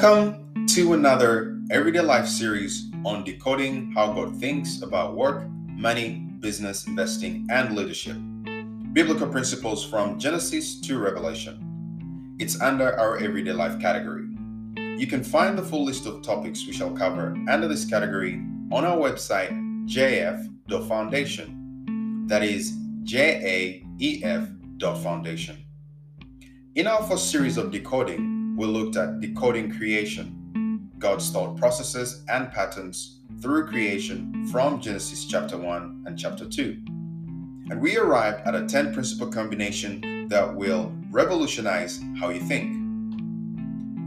Welcome to another Everyday Life series on decoding how God thinks about work, money, business, investing, and leadership. Biblical principles from Genesis to Revelation. It's under our Everyday Life category. You can find the full list of topics we shall cover under this category on our website, jaef.foundation. That is J A E F Foundation. In our first series of decoding, we looked at decoding creation, God's thought processes and patterns through creation from Genesis chapter 1 and chapter 2. And we arrived at a 10 principle combination that will revolutionize how you think.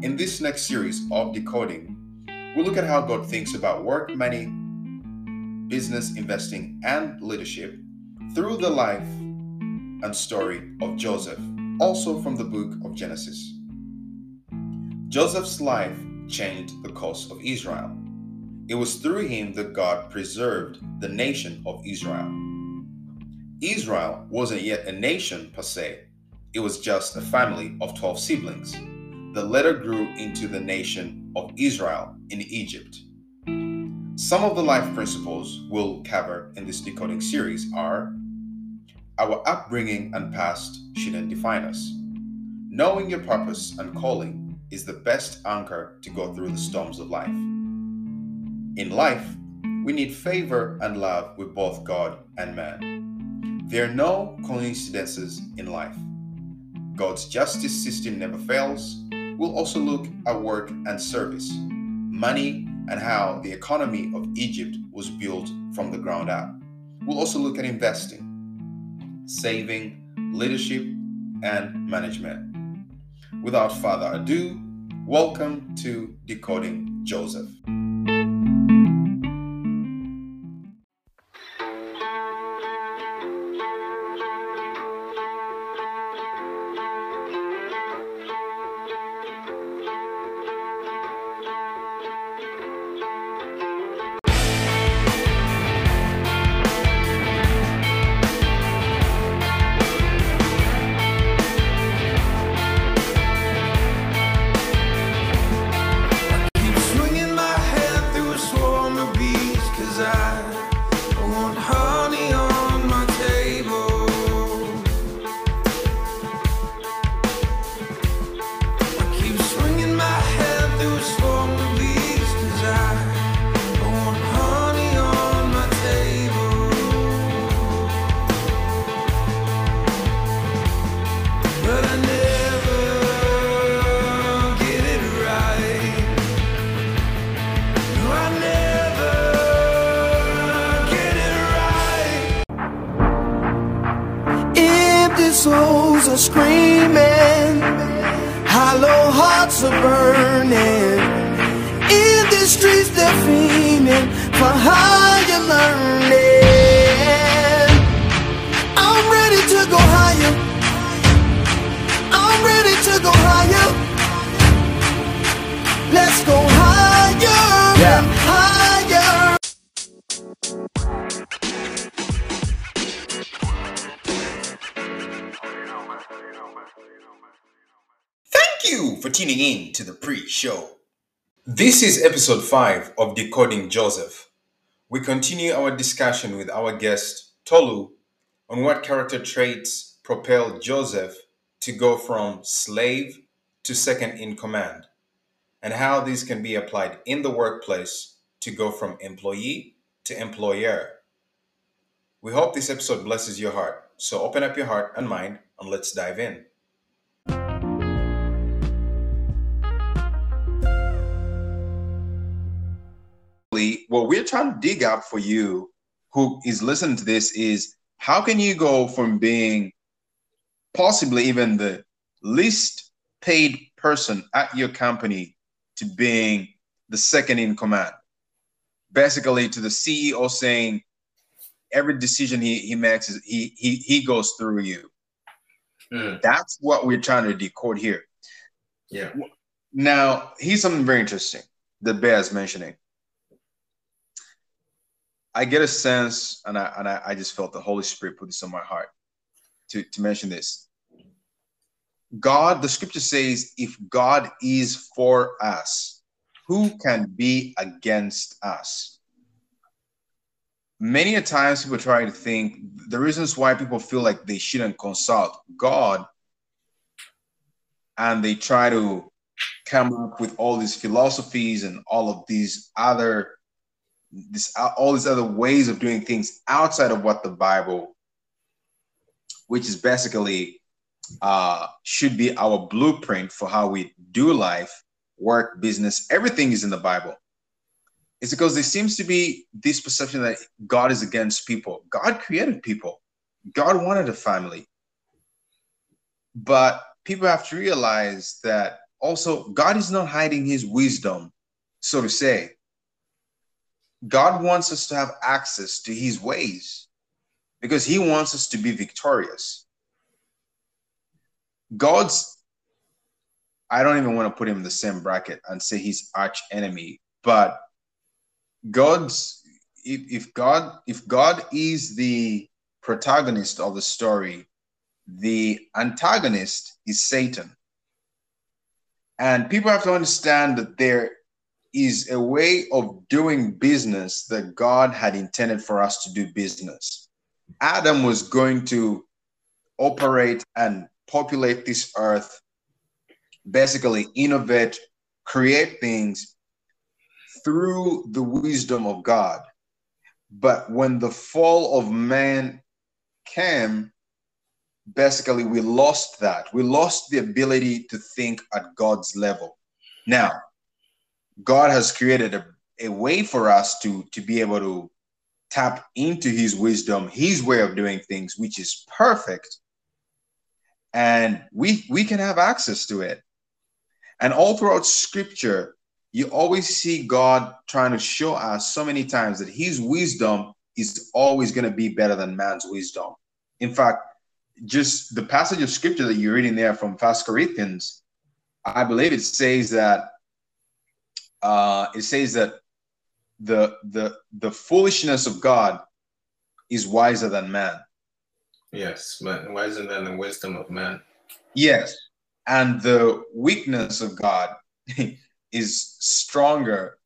In this next series of decoding, we'll look at how God thinks about work, money, business, investing, and leadership through the life and story of Joseph, also from the book of Genesis. Joseph's life changed the course of Israel. It was through him that God preserved the nation of Israel. Israel wasn't yet a nation per se, it was just a family of 12 siblings The later grew into the nation of Israel in Egypt. Some of the life principles we'll cover in this decoding series are our upbringing and past shouldn't define us. Knowing your purpose and calling is the best anchor to go through the storms of life. In life, we need favor and love with both God and man. There are no coincidences in life. God's justice system never fails. We'll also look at work and service, money, and how the economy of Egypt was built from the ground up. We'll also look at investing, saving, leadership, and management. Without further ado, welcome to Decoding Joseph. Show. This is episode 5 of Decoding Joseph. We continue our discussion with our guest, Tolu, on what character traits propelled Joseph to go from slave to second in command, and how these can be applied in the workplace to go from employee to employer. We hope this episode blesses your heart. So open up your heart and mind and let's dive in. What we're trying to dig up for you who is listening to this is how can you go from being possibly even the least paid person at your company to being the second in command basically to the ceo saying every decision he, he makes is he, he he goes through you Mm. that's what we're trying to decode here Yeah. now, here's something very interesting that bears mentioning. I get a sense, and I and I, I just felt the Holy Spirit put this on my heart to, to mention this. God, the scripture says, if God is for us, who can be against us? Many a times people try to think the reasons why people feel like they shouldn't consult God and they try to come up with all these philosophies and all of these other this all these other ways of doing things outside of what the bible which is basically uh should be our blueprint for how we do life work business everything is in the bible. It's because there seems to be this perception that god is against people. God created people. God wanted a family. But people have to realize that also God is not hiding his wisdom, so to say. God wants us to have access to his ways because he wants us to be victorious. God's, I don't even want to put him in the same bracket and say he's arch enemy, but God's, if, if God, if God is the protagonist of the story, the antagonist is Satan. And people have to understand that there is a way of doing business that God had intended for us to do business. Adam was going to operate and populate this earth, basically innovate, create things through the wisdom of God. But when the fall of man came, basically we lost that. We lost the ability to think at God's level. Now, God has created a, a way for us to, to be able to tap into his wisdom, his way of doing things, which is perfect. And we we can have access to it. And all throughout scripture, you always see God trying to show us so many times that his wisdom is always going to be better than man's wisdom. In fact, just the passage of scripture that you're reading there from First Corinthians, I believe it says that uh, it says that the the the foolishness of God is wiser than man. Yes, but wiser than the wisdom of man. Yes, and the weakness of God is stronger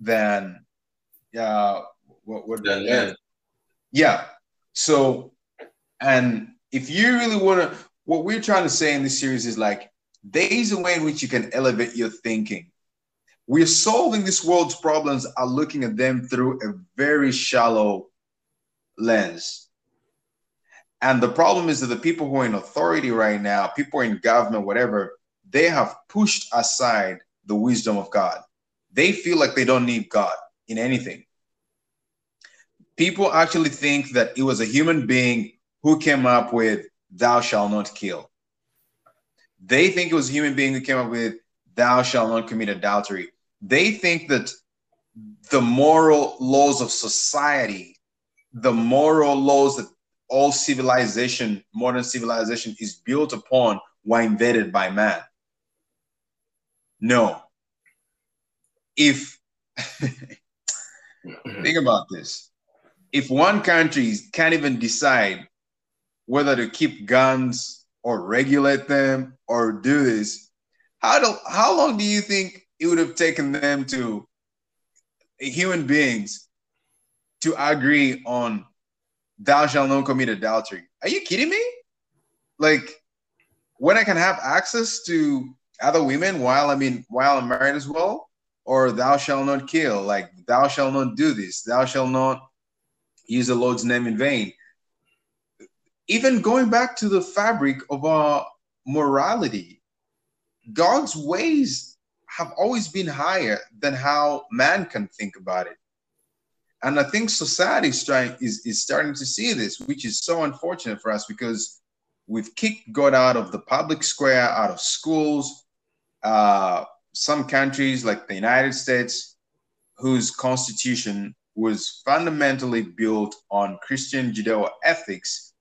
than uh, what what than man. Yeah. So, and if you really want to, what we're trying to say in this series is like there is a way in which you can elevate your thinking we're solving this world's problems are looking at them through a very shallow lens. And the problem is that the people who are in authority right now, people in government, whatever, they have pushed aside the wisdom of God. They feel like they don't need God in anything. People actually think that it was a human being who came up with, Thou shalt not kill. They think it was a human being who came up with, Thou shalt not commit adultery they think that the moral laws of society, the moral laws that all civilization, modern civilization is built upon, were invented by man. No. If think about this, if one country can't even decide whether to keep guns or regulate them or do this, how do how long do you think it would have taken them to human beings to agree on thou shalt not commit adultery. Are you kidding me? Like when I can have access to other women while I mean while I'm married as well, or thou shalt not kill, like thou shalt not do this, thou shalt not use the Lord's name in vain. Even going back to the fabric of our morality, God's ways have always been higher than how man can think about it. And I think society is trying is, is starting to see this, which is so unfortunate for us because we've kicked God out of the public square, out of schools. Uh, some countries like the United States, whose constitution was fundamentally built on Christian Judeo ethics,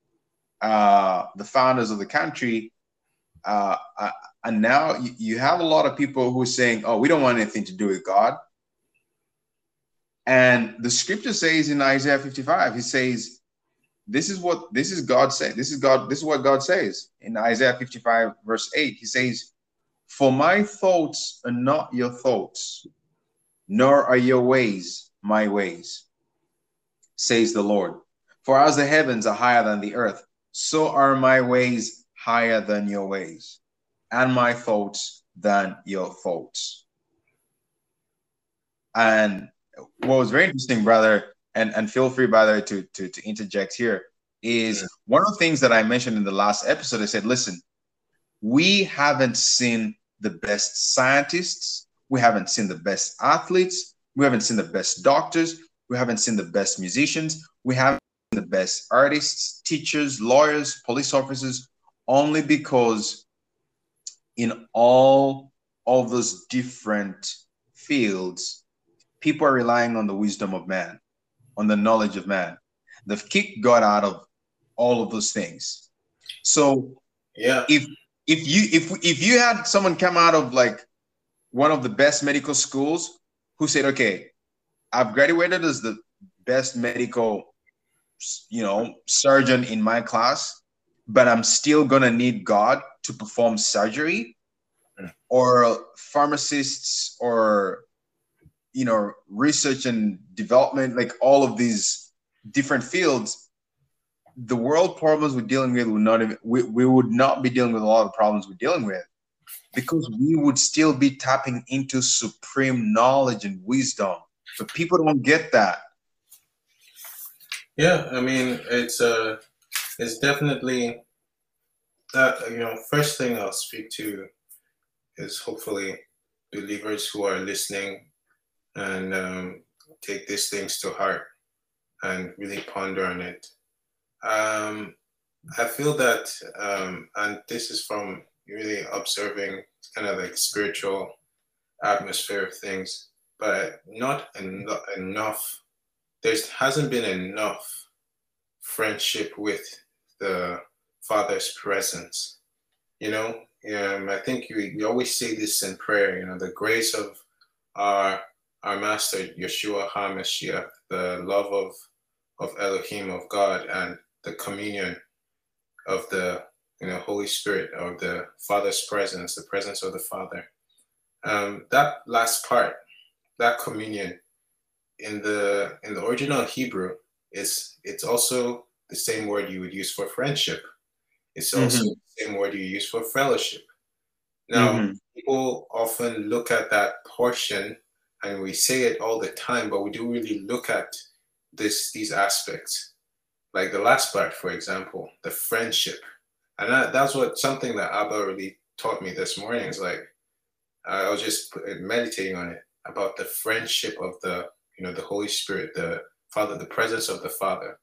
uh, the founders of the country uh, and now you, have a lot of people who are saying, oh, we don't want anything to do with God. And the scripture says in Isaiah 55, he says, this is what this is God saying. This is God, this is what God says in Isaiah 55, verse 8. He says, For my thoughts are not your thoughts, nor are your ways my ways, says the Lord. For as the heavens are higher than the earth, so are my ways higher than your ways and my thoughts than your thoughts. And what was very interesting, brother, and, and feel free, brother, to, to, to interject here, is yeah. one of the things that I mentioned in the last episode. I said, listen, we haven't seen the best scientists, we haven't seen the best athletes, we haven't seen the best doctors, we haven't seen the best musicians, we haven't seen the best artists, teachers, lawyers, police officers, only because in all of those different fields, people are relying on the wisdom of man, on the knowledge of man. They've kicked God out of all of those things. So yeah, if if you if if you had someone come out of like one of the best medical schools who said, okay, I've graduated as the best medical, you know, surgeon in my class, but I'm still gonna need God to perform surgery, or pharmacists or you know research and development like all of these different fields the world problems we're dealing with would not even, we, we would not be dealing with a lot of problems we're dealing with because we would still be tapping into supreme knowledge and wisdom. But people don't get that. Yeah i mean it's uh it's definitely that you know first thing i'll speak to is hopefully believers who are listening and um, take these things to heart and really ponder on it. Um, I feel that, um, and this is from really observing kind of like spiritual atmosphere of things, but not en- enough. There hasn't been enough friendship with the Father's presence. You know, um, I think we, we always say this in prayer. You know, the grace of our our Master Yeshua HaMashiach, the love of, of Elohim, of God, and the communion of the you know, Holy Spirit, of the Father's presence, the presence of the Father. Um, that last part, that communion, in the in the original Hebrew, is it's also the same word you would use for friendship. It's also mm-hmm. the same word you use for fellowship. Now, mm-hmm. people often look at that portion and we say it all the time, but we do really look at this these aspects, like the last part, for example, the friendship, and that, that's what something that Abba really taught me this morning. Is like I was just meditating on it about the friendship of the you know the Holy Spirit, the Father, the presence of the Father.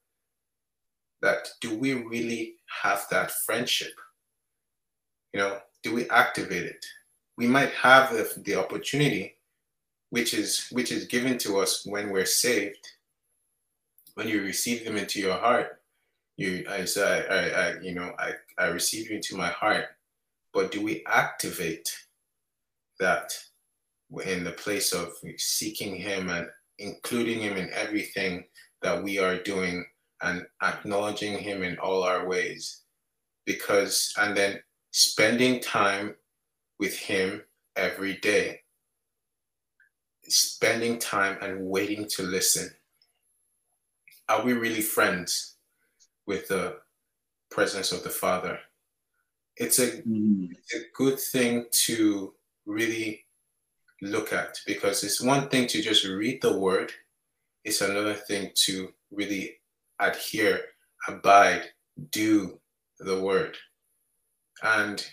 That do we really have that friendship? You know, do we activate it? We might have the, the opportunity which is which is given to us when we're saved. When you receive them into your heart, you I say I, I you know I, I receive you into my heart. But do we activate that in the place of seeking him and including him in everything that we are doing and acknowledging him in all our ways? Because and then spending time with him every day spending time and waiting to listen. Are we really friends with the presence of the Father? It's a, mm. it's a good thing to really look at because it's one thing to just read the word, it's another thing to really adhere, abide, do the word. And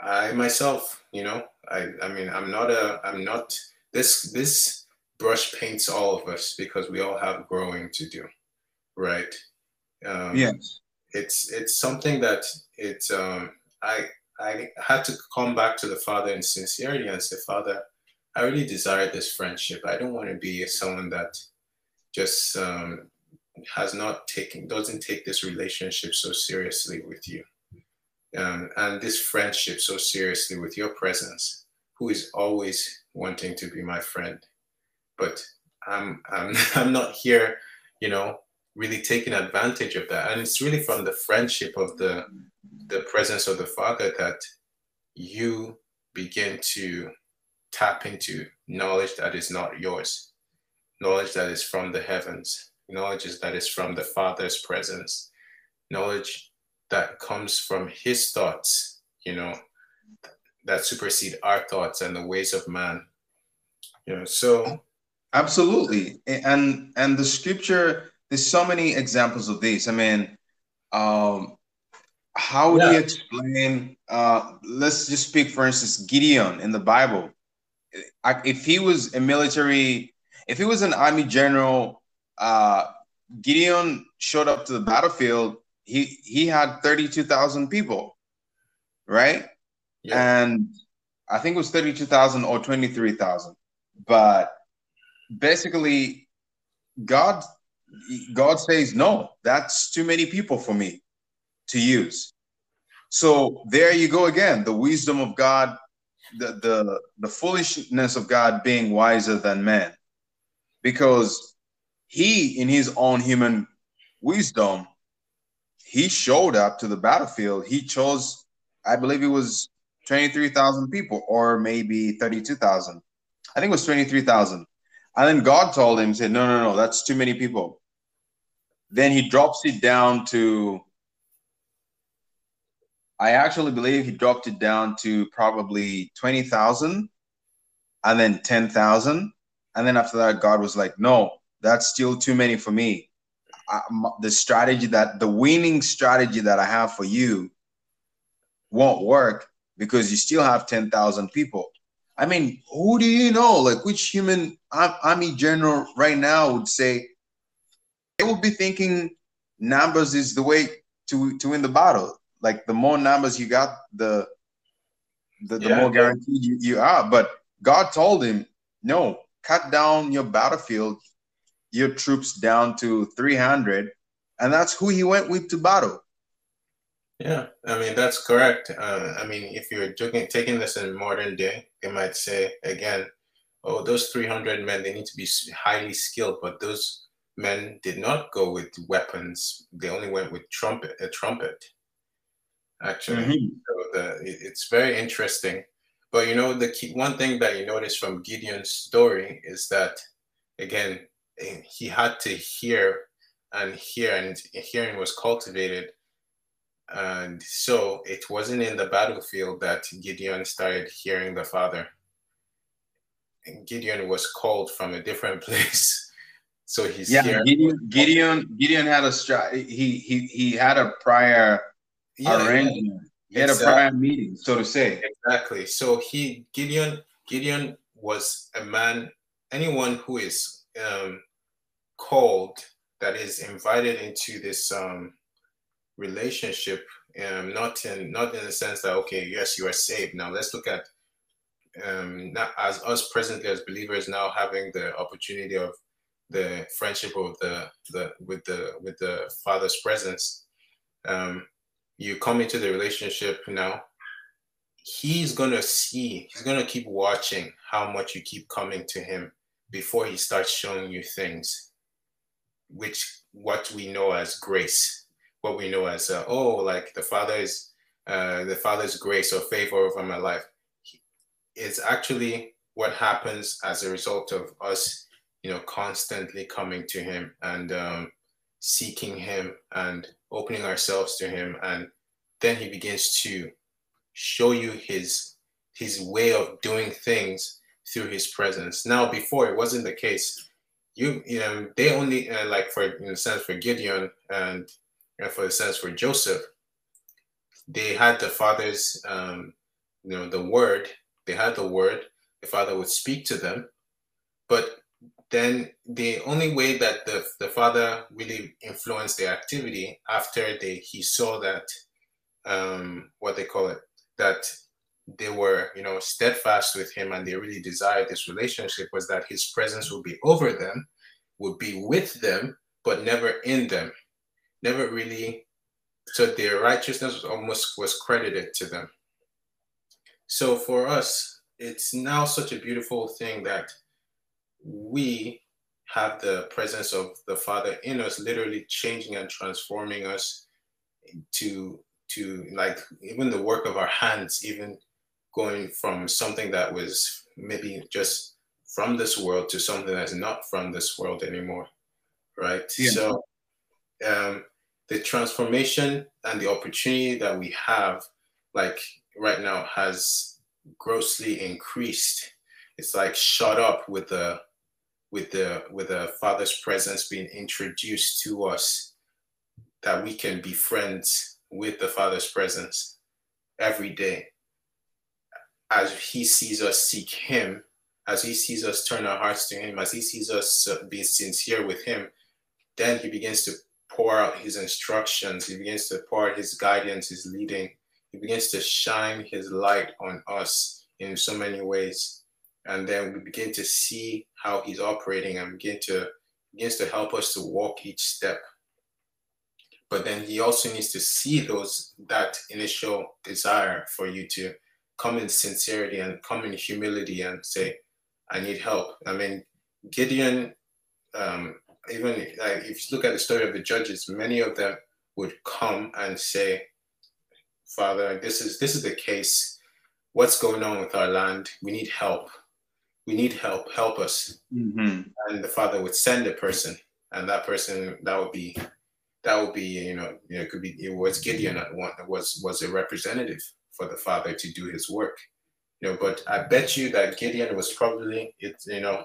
I myself, you know, I, I mean, I'm not a, I'm not this this brush paints all of us because we all have growing to do, right? Um, yes. It's it's something that it's um, I I had to come back to the Father in sincerity and say, Father, I really desire this friendship. I don't want to be someone that just um, has not taken doesn't take this relationship so seriously with you, um, and this friendship so seriously with your presence, who is always wanting to be my friend. But I'm I'm I'm not here, you know, really taking advantage of that. And it's really from the friendship of the the presence of the Father that you begin to tap into knowledge that is not yours, knowledge that is from the heavens, knowledge is that is from the Father's presence, knowledge that comes from His thoughts, you know, that supersede our thoughts and the ways of man. You know, so absolutely, and and the scripture. There's so many examples of this. I mean, um, how yeah. do you explain? Uh, let's just speak, for instance, Gideon in the Bible. If he was a military, if he was an army general, uh, Gideon showed up to the battlefield. He he had thirty two thousand people, right? Yeah. And I think it was 32,000 or 23,000. But basically, God God says, no, that's too many people for me to use. So there you go again, the wisdom of God, the, the, the foolishness of God being wiser than man. Because he, in his own human wisdom, he showed up to the battlefield. He chose, I believe it was 23,000 people or maybe 32,000. I think it was 23,000. And then God told him, said, No, no, no, that's too many people. Then he drops it down to, I actually believe he dropped it down to probably 20,000 and then 10,000. And then after that, God was like, No, that's still too many for me. I, the strategy that the winning strategy that I have for you won't work because you still have 10,000 people. I mean, who do you know? Like, which human army general right now would say they would be thinking numbers is the way to to win the battle. Like, the more numbers you got, the the, the yeah, more guaranteed you, you are. But God told him, no, cut down your battlefield, your troops down to 300. And that's who he went with to battle. Yeah, I mean that's correct. Uh, I mean, if you're taking taking this in modern day, they might say again, "Oh, those 300 men they need to be highly skilled," but those men did not go with weapons. They only went with trumpet, a trumpet. Actually, mm-hmm. so the it's very interesting. But you know, the key, one thing that you notice from Gideon's story is that, again, Eh, he had to hear and hear, and hearing was cultivated and so it wasn't in the battlefield that Gideon started hearing the Father. And Gideon was called from a different place. So he's yeah. Gideon, Gideon, Gideon had a he he he had a prior yeah, arrangement. He had a prior meeting, so to say. Exactly. So he Gideon Gideon was a man. Anyone who is um, called that is invited into this um, relationship um, not in not in the sense that okay yes you are saved. Now let's look at um, not as us presently as believers now having the opportunity of the friendship of the the with the with the father's presence um, you come into the relationship now he's gonna see he's gonna keep watching how much you keep coming to him before he starts showing you things which what we know as grace what we know as uh, oh like the father is uh, the father's grace or favor over my life. It's actually what happens as a result of us you know constantly coming to him and um, seeking him and opening ourselves to him. And then he begins to show you his his way of doing things through his presence now before it wasn't the case you you know they only uh, like for in a sense for gideon and and for the sense for Joseph, they had the father's, um, you know, the word. They had the word. The father would speak to them, but then the only way that the, the father really influenced their activity after they he saw that um, what they call it that they were you know steadfast with him and they really desired this relationship was that his presence would be over them would be with them but never in them. Never really so their righteousness was almost was credited to them. So for us it's now such a beautiful thing that we have the presence of the father in us literally changing and transforming us to to like even the work of our hands even going from something that was maybe just from this world to something that's not from this world anymore right yeah. so um the transformation and the opportunity that we have, like right now, has grossly increased. It's like shot up with the with the with the Father's presence being introduced to us, that we can be friends with the Father's presence every day. As He sees us seek Him, as He sees us turn our hearts to Him, as He sees us uh, be sincere with Him, then He begins to pour out his instructions. He begins to pour out his guidance, his leading. He begins to shine his light on us in so many ways. And then we begin to see how he's operating and begin to begins to help us to walk each step. But then he also needs to see those that initial desire for you to come in sincerity and come in humility and say, I need help. I mean, Gideon um, even like if you look at the story of the judges, many of them would come and say, Father, this is this is the case. What's going on with our land? We need help. we need help. Help us. Mm-hmm. And the father would send a person, and that person that would be that would be you know you know it could be it was Gideon at one that was was a representative for the father to do his work. You know, but I bet you that Gideon was probably it you know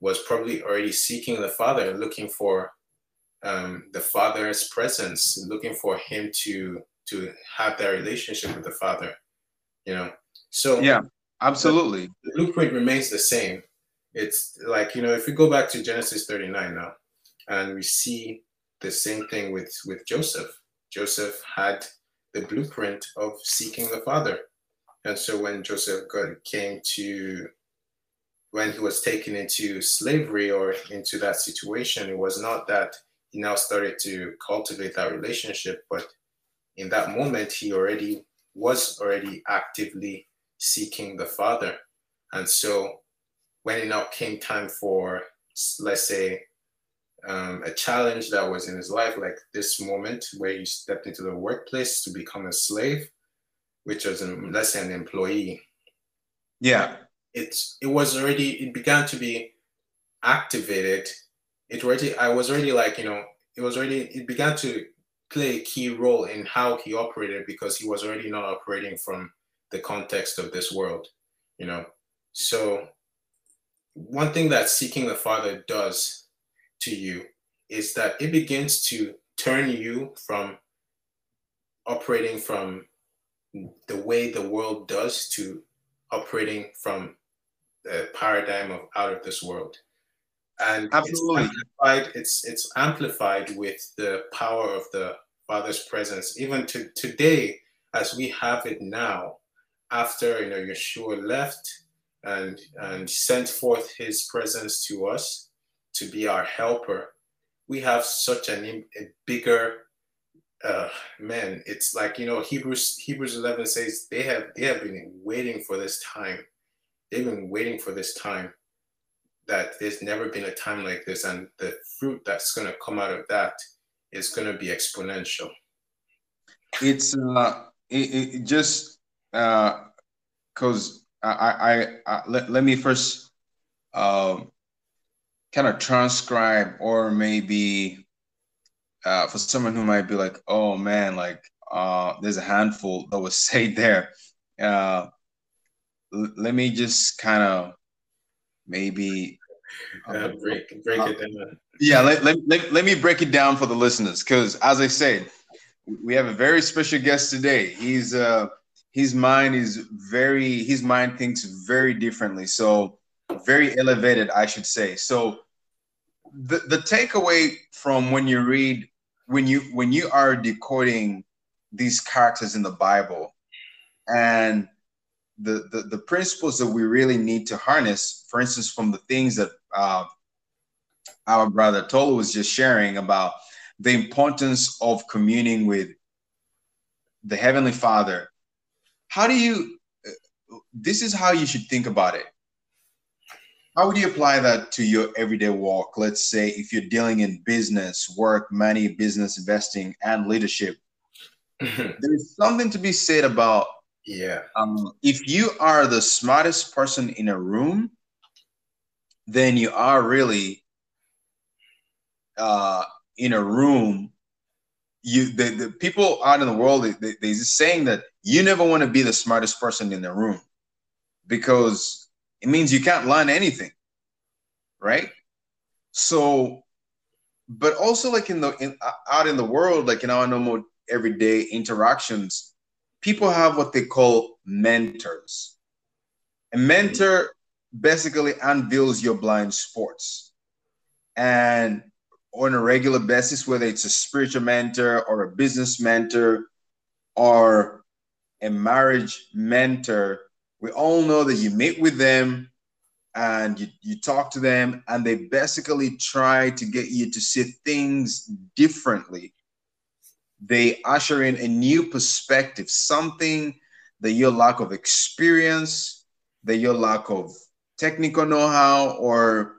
was probably already seeking the father, looking for um, the father's presence, looking for him to to have that relationship with the father. You know, so yeah, absolutely. The, the blueprint remains the same. It's like you know, if we go back to Genesis 39 now, and we see the same thing with with Joseph. Joseph had the blueprint of seeking the father, and so when Joseph came to when he was taken into slavery or into that situation, it was not that he now started to cultivate that relationship, but in that moment, he already was already actively seeking the Father. And so when it now came time for, let's say, um, a challenge that was in his life, like this moment where he stepped into the workplace to become a slave, which was, an, let's say, an employee. Yeah. It's it was already it began to be activated. It already I was already like you know it was already it began to play a key role in how he operated because he was already not operating from the context of this world, you know. So one thing that seeking the Father does to you is that it begins to turn you from operating from the way the world does to operating from the paradigm of out of this world. And absolutely. it's amplified, it's it's amplified with the power of the father's presence. Even to today as we have it now after you know yeshua left and and sent forth his presence to us to be our helper we have such an, a bigger uh, man. It's like you know hebrews hebrews 11 says they have they have been waiting for this time. They've been waiting for this time that there's never been a time like this and the fruit that's going to come out of that is going to be exponential. It's uh it, it just uh because I, I i let, let me first um kind of transcribe or maybe uh for someone who might be like oh man like uh there's a handful that was said there uh l- let me just kind of maybe uh, break break it down. Yeah, let, let, let, let me break it down for the listeners because as I said, we have a very special guest today. He's uh his mind is very his mind thinks very differently. So very elevated, I should say. So the, the takeaway from when you read when you when you are decoding these characters in the Bible and the, the, the principles that we really need to harness, for instance, from the things that uh, our brother Tolu was just sharing about the importance of communing with the Heavenly Father. How do you, this is how you should think about it. How would you apply that to your everyday walk? Let's say if you're dealing in business, work, money, business, investing, and leadership, there's something to be said about yeah. Um, if you are the smartest person in a room, then you are really uh, in a room. You the, the people out in the world they, they, they're saying that you never want to be the smartest person in the room because it means you can't learn anything, right? So, but also like in the in, uh, out in the world, like in our normal everyday interactions, people have what they call mentors. A mentor basically unveils your blind spots. And on a regular basis, whether it's a spiritual mentor or a business mentor or a marriage mentor, we all know that you meet with them and you, you talk to them, and they basically try to get you to see things differently they usher in a new perspective, something that your lack of experience, that your lack of technical know-how, or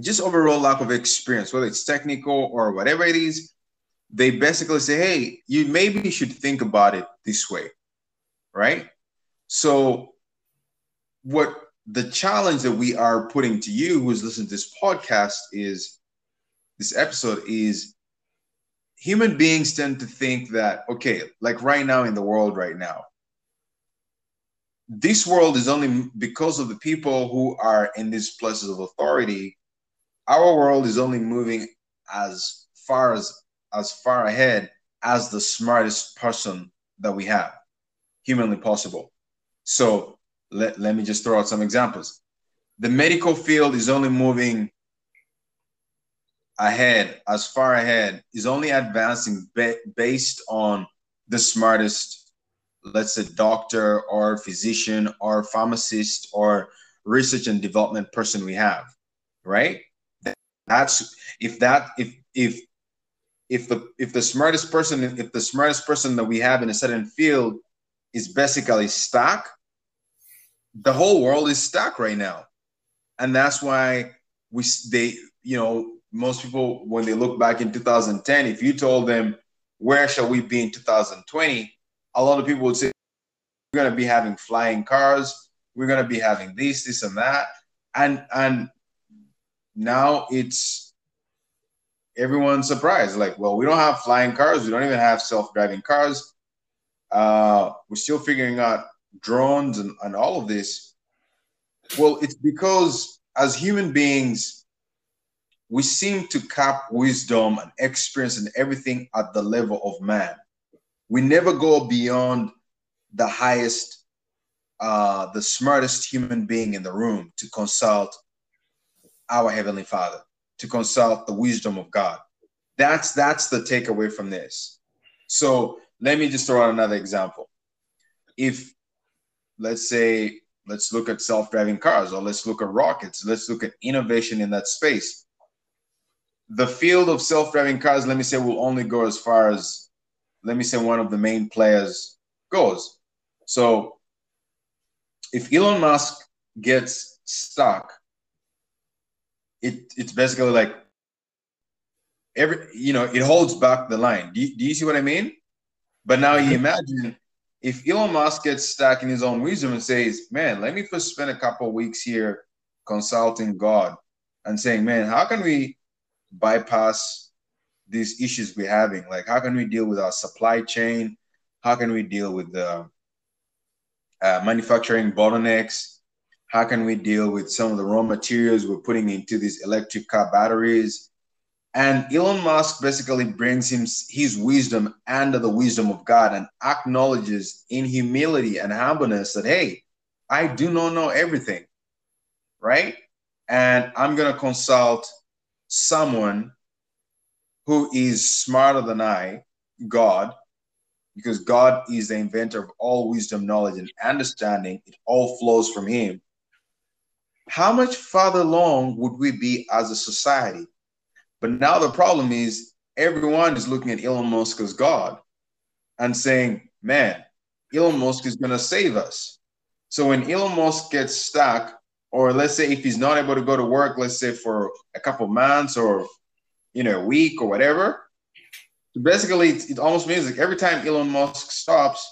just overall lack of experience, whether it's technical or whatever it is, they basically say, hey, you maybe should think about it this way, right? So what the challenge that we are putting to you who's listening to this podcast is this episode is human beings tend to think that okay like right now in the world right now this world is only because of the people who are in these places of authority. Our world is only moving as far as as far ahead as the smartest person that we have humanly possible so let, let me just throw out some examples. The medical field is only moving ahead as far ahead is only advancing ba- based on the smartest let's say doctor or physician or pharmacist or research and development person we have right? That's if that if if if the if the smartest person if the smartest person that we have in a certain field is basically stuck the whole world is stuck right now and that's why we they you know most people when they look back in 2010 if you told them where shall we be in 2020 a lot of people would say we're going to be having flying cars we're going to be having this this and that and and now it's everyone's surprised. Like, well, we don't have flying cars. We don't even have self-driving cars. Uh, we're still figuring out drones and, and all of this. Well, it's because as human beings, we seem to cap wisdom and experience and everything at the level of man. We never go beyond the highest, uh, the smartest human being in the room to consult our heavenly Father, to consult the wisdom of God. That's that's the takeaway from this. So let me just throw out another example. If let's say let's look at self-driving cars or let's look at rockets, let's look at innovation in that space. The field of self-driving cars, let me say, will only go as far as let me say one of the main players goes. So if Elon Musk gets stuck it it's basically like every you know it holds back the line. Do you, do you see what I mean? But now you imagine if Elon Musk gets stuck in his own wisdom and says, "Man, let me first spend a couple of weeks here consulting God and saying, man, how can we bypass these issues we're having? Like, how can we deal with our supply chain? How can we deal with the uh, manufacturing bottlenecks? How can we deal with some of the raw materials we're putting into these electric car batteries? And Elon Musk basically brings him his wisdom and the wisdom of God and acknowledges in humility and humbleness that, hey, I do not know everything, right? And I'm going to consult someone who is smarter than I, God, because God is the inventor of all wisdom, knowledge, and understanding. It all flows from Him how much farther along would we be as a society? But now the problem is everyone is looking at Elon Musk as God and saying, man, Elon Musk is going to save us. So when Elon Musk gets stuck, or let's say if he's not able to go to work, let's say for a couple months or you know a week or whatever, basically it, it almost means like every time Elon Musk stops,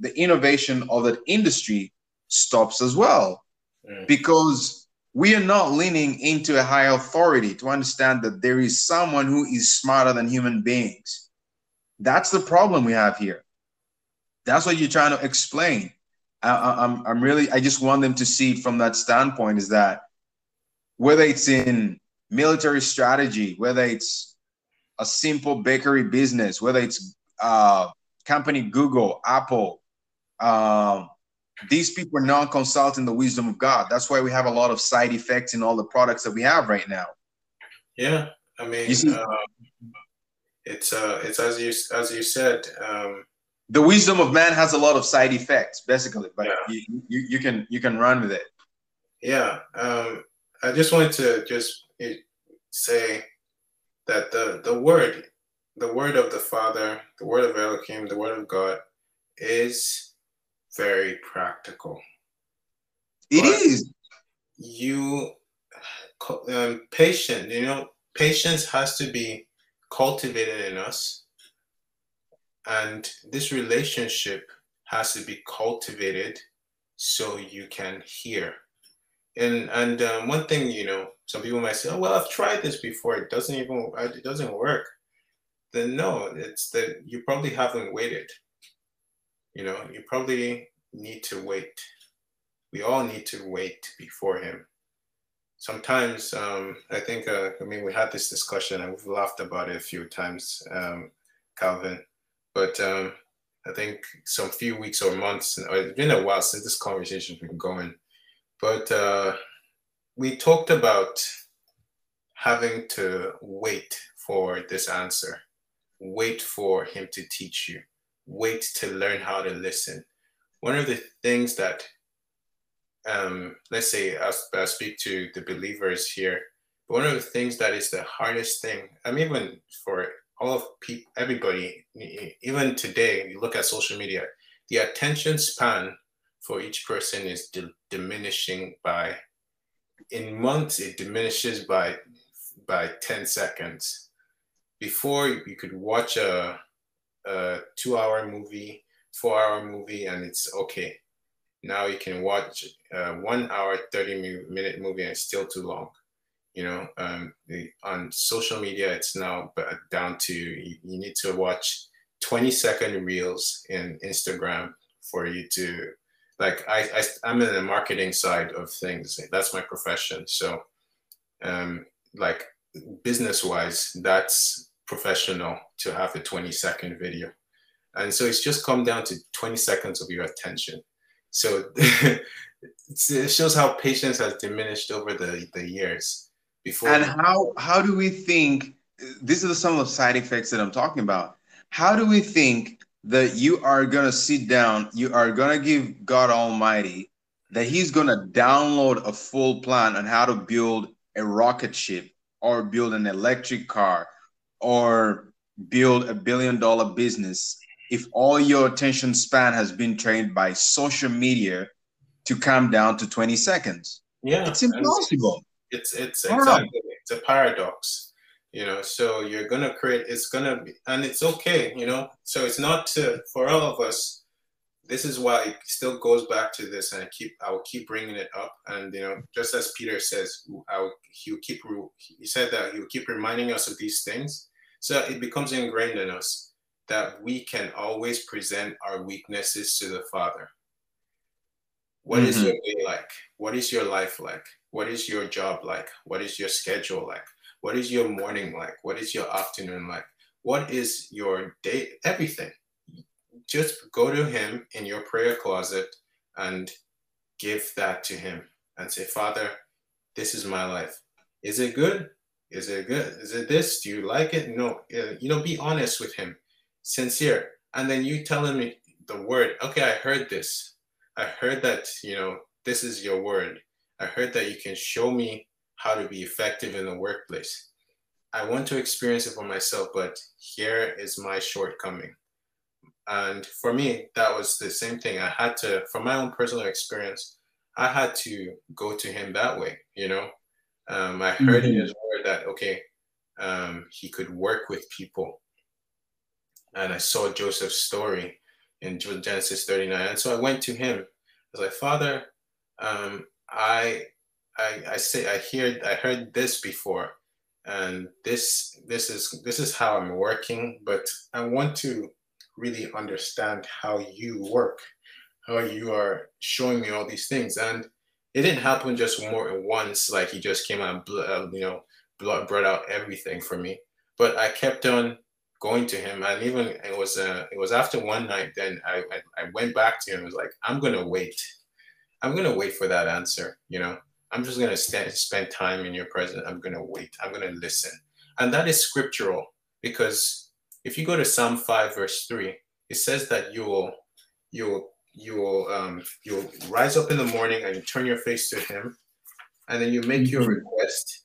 the innovation of that industry stops as well. Mm. because we are not leaning into a high authority to understand that there is someone who is smarter than human beings. That's the problem we have here. That's what you're trying to explain. I, am I'm, I'm really, I just want them to see from that standpoint is that whether it's in military strategy, whether it's a simple bakery business, whether it's uh, company Google, Apple, um, these people are not consulting the wisdom of God. That's why we have a lot of side effects in all the products that we have right now. Yeah, I mean, uh, it's uh, it's as you as you said. Um, the wisdom of man has a lot of side effects, basically, but yeah. you, you, you can you can run with it. Yeah, um, I just wanted to just eh, say that the the word, the word of the Father, the word of Elohim, the word of God, is very practical. It but is. You um, patient. You know, patience has to be cultivated in us, and this relationship has to be cultivated so you can hear And and um, one thing, you know, some people might say, "Oh, well, I've tried this before. It doesn't even it doesn't work." Then no, it's that you probably haven't waited. You know, you probably need to wait. We all need to wait before Him. Sometimes, um, I think, uh, I mean, we had this discussion and we've laughed about it a few times, um, Calvin. But um, I think some few weeks or months, or it's been a while since this conversation's been going. But uh, we talked about having to wait for this answer, wait for him to teach you, wait to learn how to listen. One of the things that, um, let's say, I, I speak to the believers here, one of the things that is the hardest thing, I mean, even for all of people, everybody, even today, you look at social media, the attention span for each person is di- diminishing by, in months, it diminishes by by 10 seconds. Before you could watch a, a two hour movie, four hour movie, and it's okay. Now you can watch a one hour, 30 minute movie and it's still too long you know? Um, the, on social media it's now down to you, you, need to watch 20 second reels in instagram for you to like I, I i'm in the marketing side of things. That's my profession. So um like business wise that's professional to have a 20 second video and so it's just come down to 20 seconds of your attention so it shows how patience has diminished over the, the years before. And how how do we think? These are some of the side effects that I'm talking about. How do we think that you are gonna sit down? You are gonna give God Almighty that He's gonna download a full plan on how to build a rocket ship or build an electric car or build a billion dollar business if all your attention span has been trained by social media to come down to 20 seconds. Yeah. It's impossible. It's it's exactly it's a paradox, you know. So you're gonna create. It's gonna be, and it's okay, you know. So it's not to for all of us. This is why it still goes back to this, and I keep I will keep bringing it up. And you know, just as Peter says, I will, he'll keep he said that he'll keep reminding us of these things, so it becomes ingrained in us that we can always present our weaknesses to the Father. What mm-hmm. is your day like? What is your life like? What is your job like? What is your schedule like? What is your morning like? What is your afternoon like? What is your day? Everything. Just go to Him in your prayer closet and give that to Him and say, Father, this is my life. Is it good? Is it good? Is it this? Do you like it? No. You know, be honest with Him, sincere. And then you tell Him the word, okay, I heard this. I heard that, you know, this is your word. I heard that you can show me how to be effective in the workplace. I want to experience it for myself, but here is my shortcoming. And for me, that was the same thing. I had to, from my own personal experience, I had to go to him that way. You know, um, I heard mm-hmm. in his word that okay, um, he could work with people, and I saw Joseph's story in Genesis 39, and so I went to him. I was like, Father, um, I, I, I say I hear I heard this before, and this this is this is how I'm working. But I want to really understand how you work, how you are showing me all these things, and it didn't happen just more once. Like he just came out, uh, you know, brought out everything for me. But I kept on going to him, and even it was uh, it was after one night. Then I, I I went back to him. Was like, I'm gonna wait I'm gonna wait for that answer. You know, I'm just gonna st- spend time in your presence. I'm gonna wait. I'm gonna listen, and that is scriptural because if you go to Psalm five verse three, it says that you will you will you will um, you'll rise up in the morning and you turn your face to Him, and then you make mm-hmm. your request,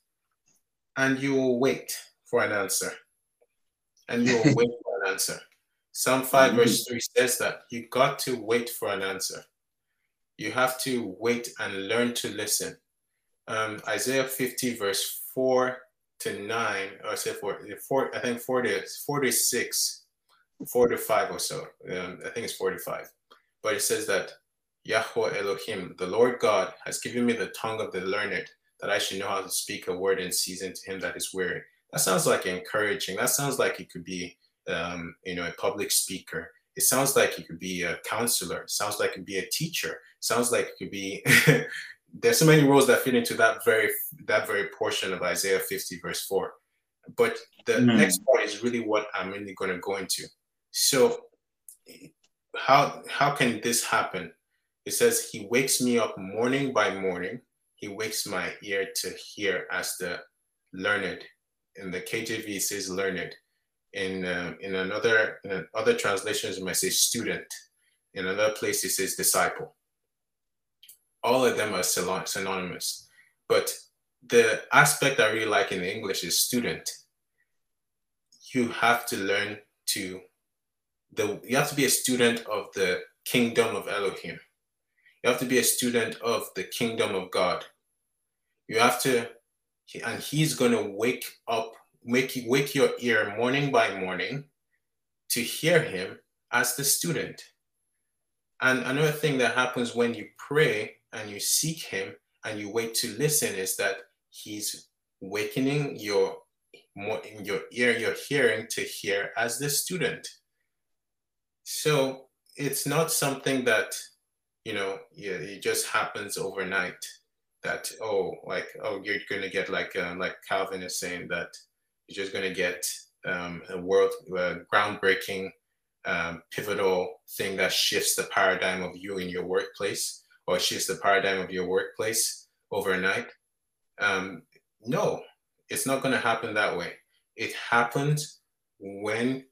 and you will wait for an answer, and you will wait for an answer. Psalm 5 mm-hmm. verse 3 says that you got to wait for an answer you have to wait and learn to listen. Um, Isaiah 50, verse 4 to 9, or say 4, 4 I think 40, 46, 4 to 5 or so. Um, I think it's 45. But it says that Yahweh Elohim, the Lord God, has given me the tongue of the learned, that I should know how to speak a word in season to him that is weary. That sounds like encouraging. That sounds like it could be, um, you know, a public speaker. It sounds like it could be a counselor. It sounds like it could be a teacher. It sounds like it could be. there's so many roles that fit into that very that very portion of Isaiah 50 verse 4. But the mm. next part is really what I'm really going to go into. So how how can this happen? It says he wakes me up morning by morning. He wakes my ear to hear as the learned. In the KJV says learned. In uh, in another in other translations it might say student. In another place it says disciple. All of them are synonymous. But the aspect I really like in English is student. You have to learn to the you have to be a student of the kingdom of Elohim. You have to be a student of the kingdom of God. You have to, and He's going to wake up, make wake your ear morning by morning to hear Him as the student. And another thing that happens when you pray and you seek Him and you wait to listen is that He's wakening your more in your ear, your hearing to hear as the student. So it's not something that, you know, it just happens overnight that, oh, like, oh, you're going to get like, uh, like Calvin is saying that you're just going to get um, a world uh, groundbreaking, um, pivotal thing that shifts the paradigm of you in your workplace or shifts the paradigm of your workplace overnight. Um, no, it's not going to happen that way. It happens when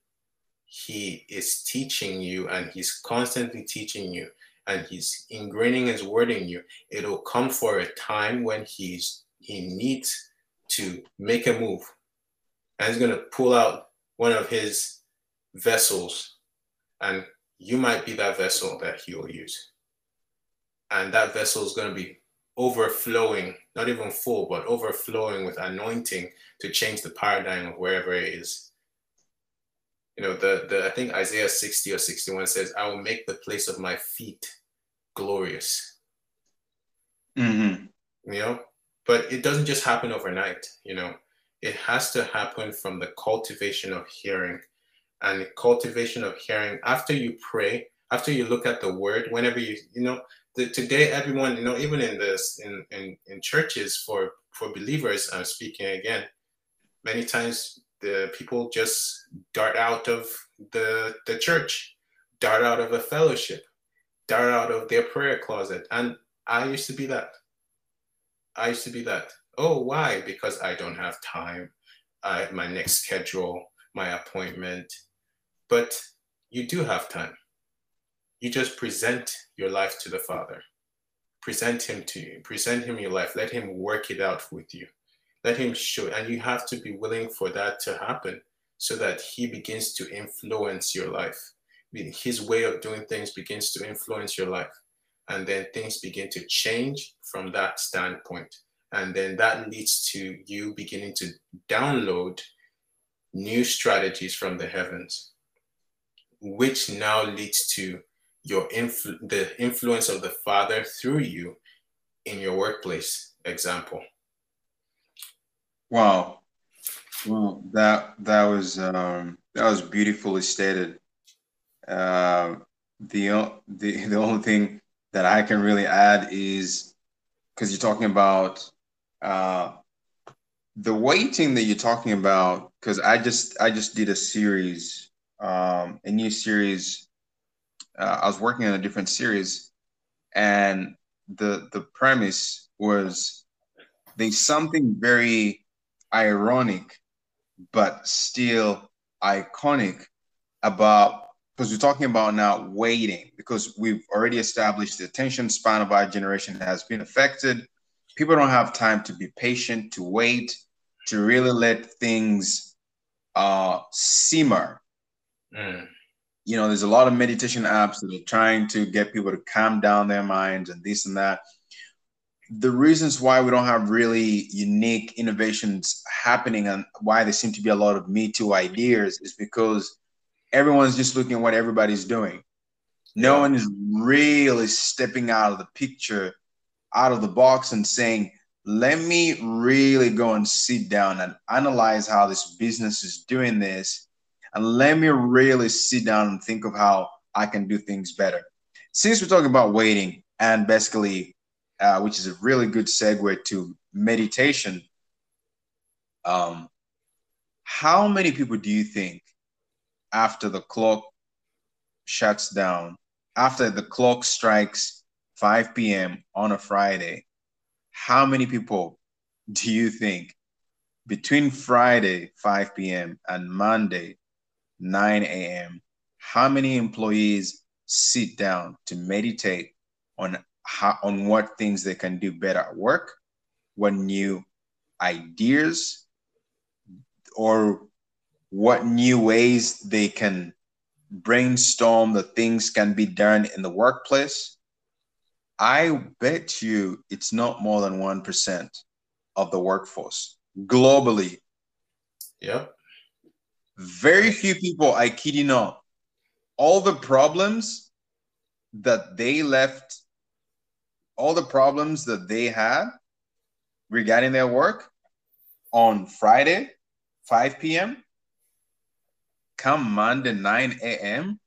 he is teaching you and he's constantly teaching you and he's ingraining his word in you it'll come for a time when he's he needs to make a move. And he's going to pull out one of his vessels and you might be that vessel that he will use. And that vessel is going to be overflowing not even full but overflowing with anointing to change the paradigm of wherever it is you know, the, the I think Isaiah 60 or 61 says, I will make the place of my feet glorious. Mm-hmm. You know, but it doesn't just happen overnight, you know, it has to happen from the cultivation of hearing and cultivation of hearing after you pray, after you look at the word, whenever you, you know, the, today everyone, you know, even in this, in, in, in churches for, for believers, I'm speaking again, many times the people just dart out of the the church, dart out of a fellowship, dart out of their prayer closet. And I used to be that. I used to be that. Oh, why? Because I don't have time. I have my next schedule, my appointment. But you do have time. You just present your life to the Father. Present him to you. Present him your life. Let him work it out with you let him show and you have to be willing for that to happen so that he begins to influence your life. His way of doing things begins to influence your life. And then things begin to change from that standpoint. And then that leads to you beginning to download new strategies from the heavens which now leads to your influ- the influence of the father through you in your workplace example Wow. Well, that that was um, that was beautifully stated. Uh, the the the only thing that I can really add is because you're talking about uh, the waiting that you're talking about. Because I just I just did a series, um, a new series. Uh, I was working on a different series, and the the premise was there's something very ironic but still iconic about because we're talking about now waiting because we've already established the attention span of our generation has been affected. People don't have time to be patient to wait to really let things uh simmer. Mm. you know there's a lot of meditation apps that are trying to get people to calm down their minds and this and that the reasons why we don't have really unique innovations happening and why there seem to be a lot of me too ideas is because everyone's just looking at what everybody's doing No one is really stepping out of the picture, out of the box, and saying, let me really go and sit down and analyze how this business is doing this. And let me really sit down and think of how I can do things better. Since we're talking about waiting and basically, uh, which is a really good segue to meditation, um, how many people do you think after the clock shuts down, after the clock strikes 5 p.m. on a Friday, how many people do you think between Friday 5 p.m. and Monday 9 a.m. how many employees sit down to meditate on how on what things they can do better at work, what new ideas or what new ways they can brainstorm the things can be done in the workplace I bet you it's not more than 1% of the workforce globally. Yep. Very few people, I kid you not, all the problems that they left, all the problems that they had regarding their work on Friday, 5 p.m., come Monday, 9 a.m.,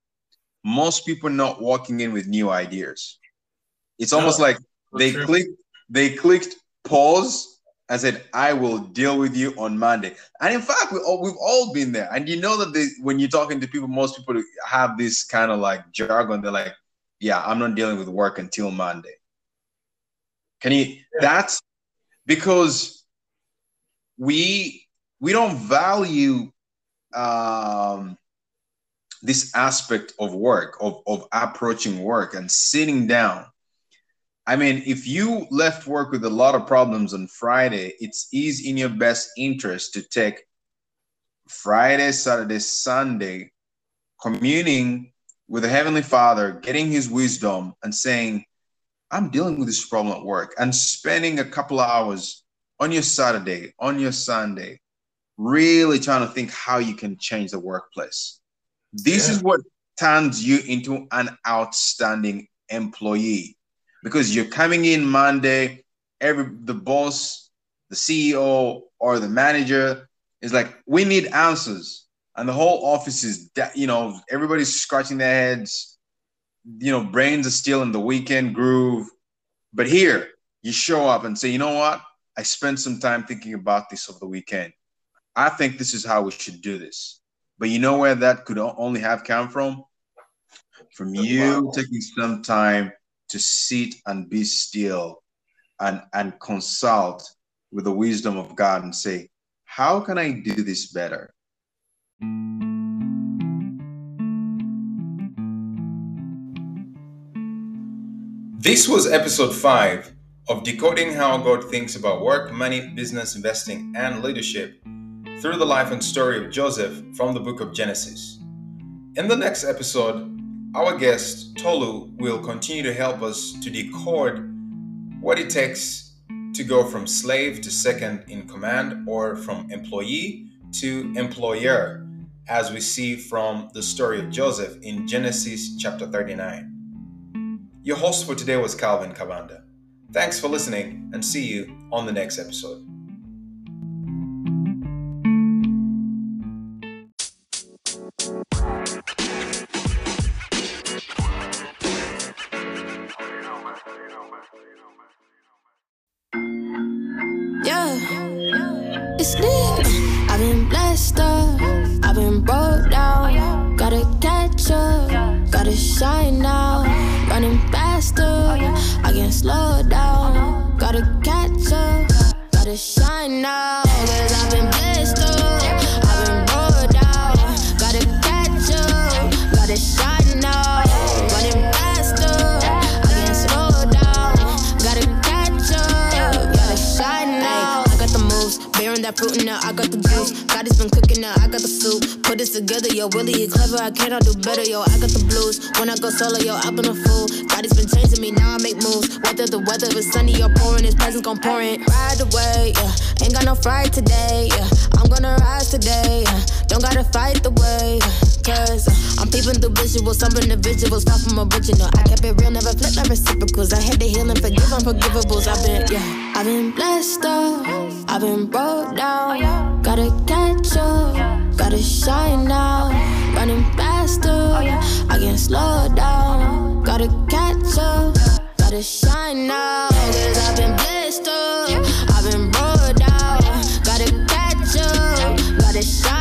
most people not walking in with new ideas. It's almost no, like they true. clicked they clicked pause and said, "I will deal with you on Monday." And in fact, we all, we've all been there. And you know that they, when you're talking to people, most people have this kind of like jargon. They're like, "Yeah, I'm not dealing with work until Monday." Can you? Yeah. That's because we we don't value um, this aspect of work of, of approaching work and sitting down I mean, if you left work with a lot of problems on Friday, it's is in your best interest to take Friday, Saturday, Sunday, communing with the Heavenly Father, getting His wisdom, and saying, I'm dealing with this problem at work, and spending a couple of hours on your Saturday, on your Sunday, really trying to think how you can change the workplace. This yeah. is what turns you into an outstanding employee because you're coming in Monday, every the boss, the CEO, or the manager is like, we need answers. And the whole office is, you know, everybody's scratching their heads. You know, brains are still in the weekend groove. But here, you show up and say, you know what? I spent some time thinking about this over the weekend. I think this is how we should do this. But you know where that could only have come from? From you taking some time to sit and be still and, and consult with the wisdom of God and say, How can I do this better? This was episode 5 of Decoding How God Thinks About Work, Money, Business, Investing, and Leadership through the life and story of Joseph from the book of Genesis. In the next episode, our guest, Tolu, will continue to help us to decode what it takes to go from slave to second in command or from employee to employer, as we see from the story of Joseph in Genesis chapter 39. Your host for today was Calvin Kabanda. Thanks for listening and see you on the next episode. Together, yo. Really, you clever, I cannot do better, yo. I got the blues. When I go solo, yo, I've been a fool. God has been changing me, now I make moves. Whether the weather is sunny or pouring, his presence gon' pour in. Ride away, yeah. Ain't got no fright today, yeah. I'm gonna rise today, yeah. Don't gotta fight the way, yeah cause I'm peeping through visuals, some individuals far from original. I kept it real, never flip my reciprocals. I had to heal and forgive unforgivables. I've been, yeah, I've been blessed up, I've been broke down. Gotta catch up, gotta shine now. Running faster, I can't slow down. Gotta catch up, gotta shine now. Cause I've been blessed up, I've been broke down. Gotta catch up, gotta shine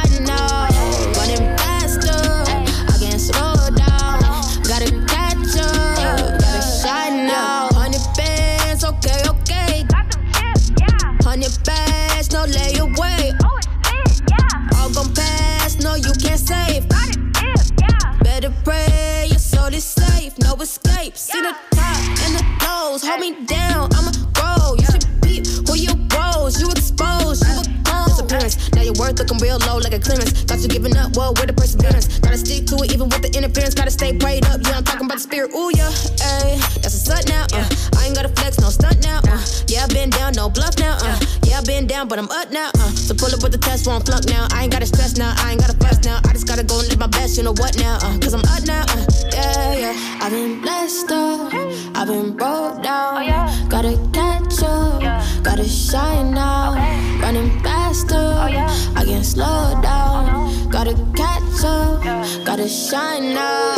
shine now.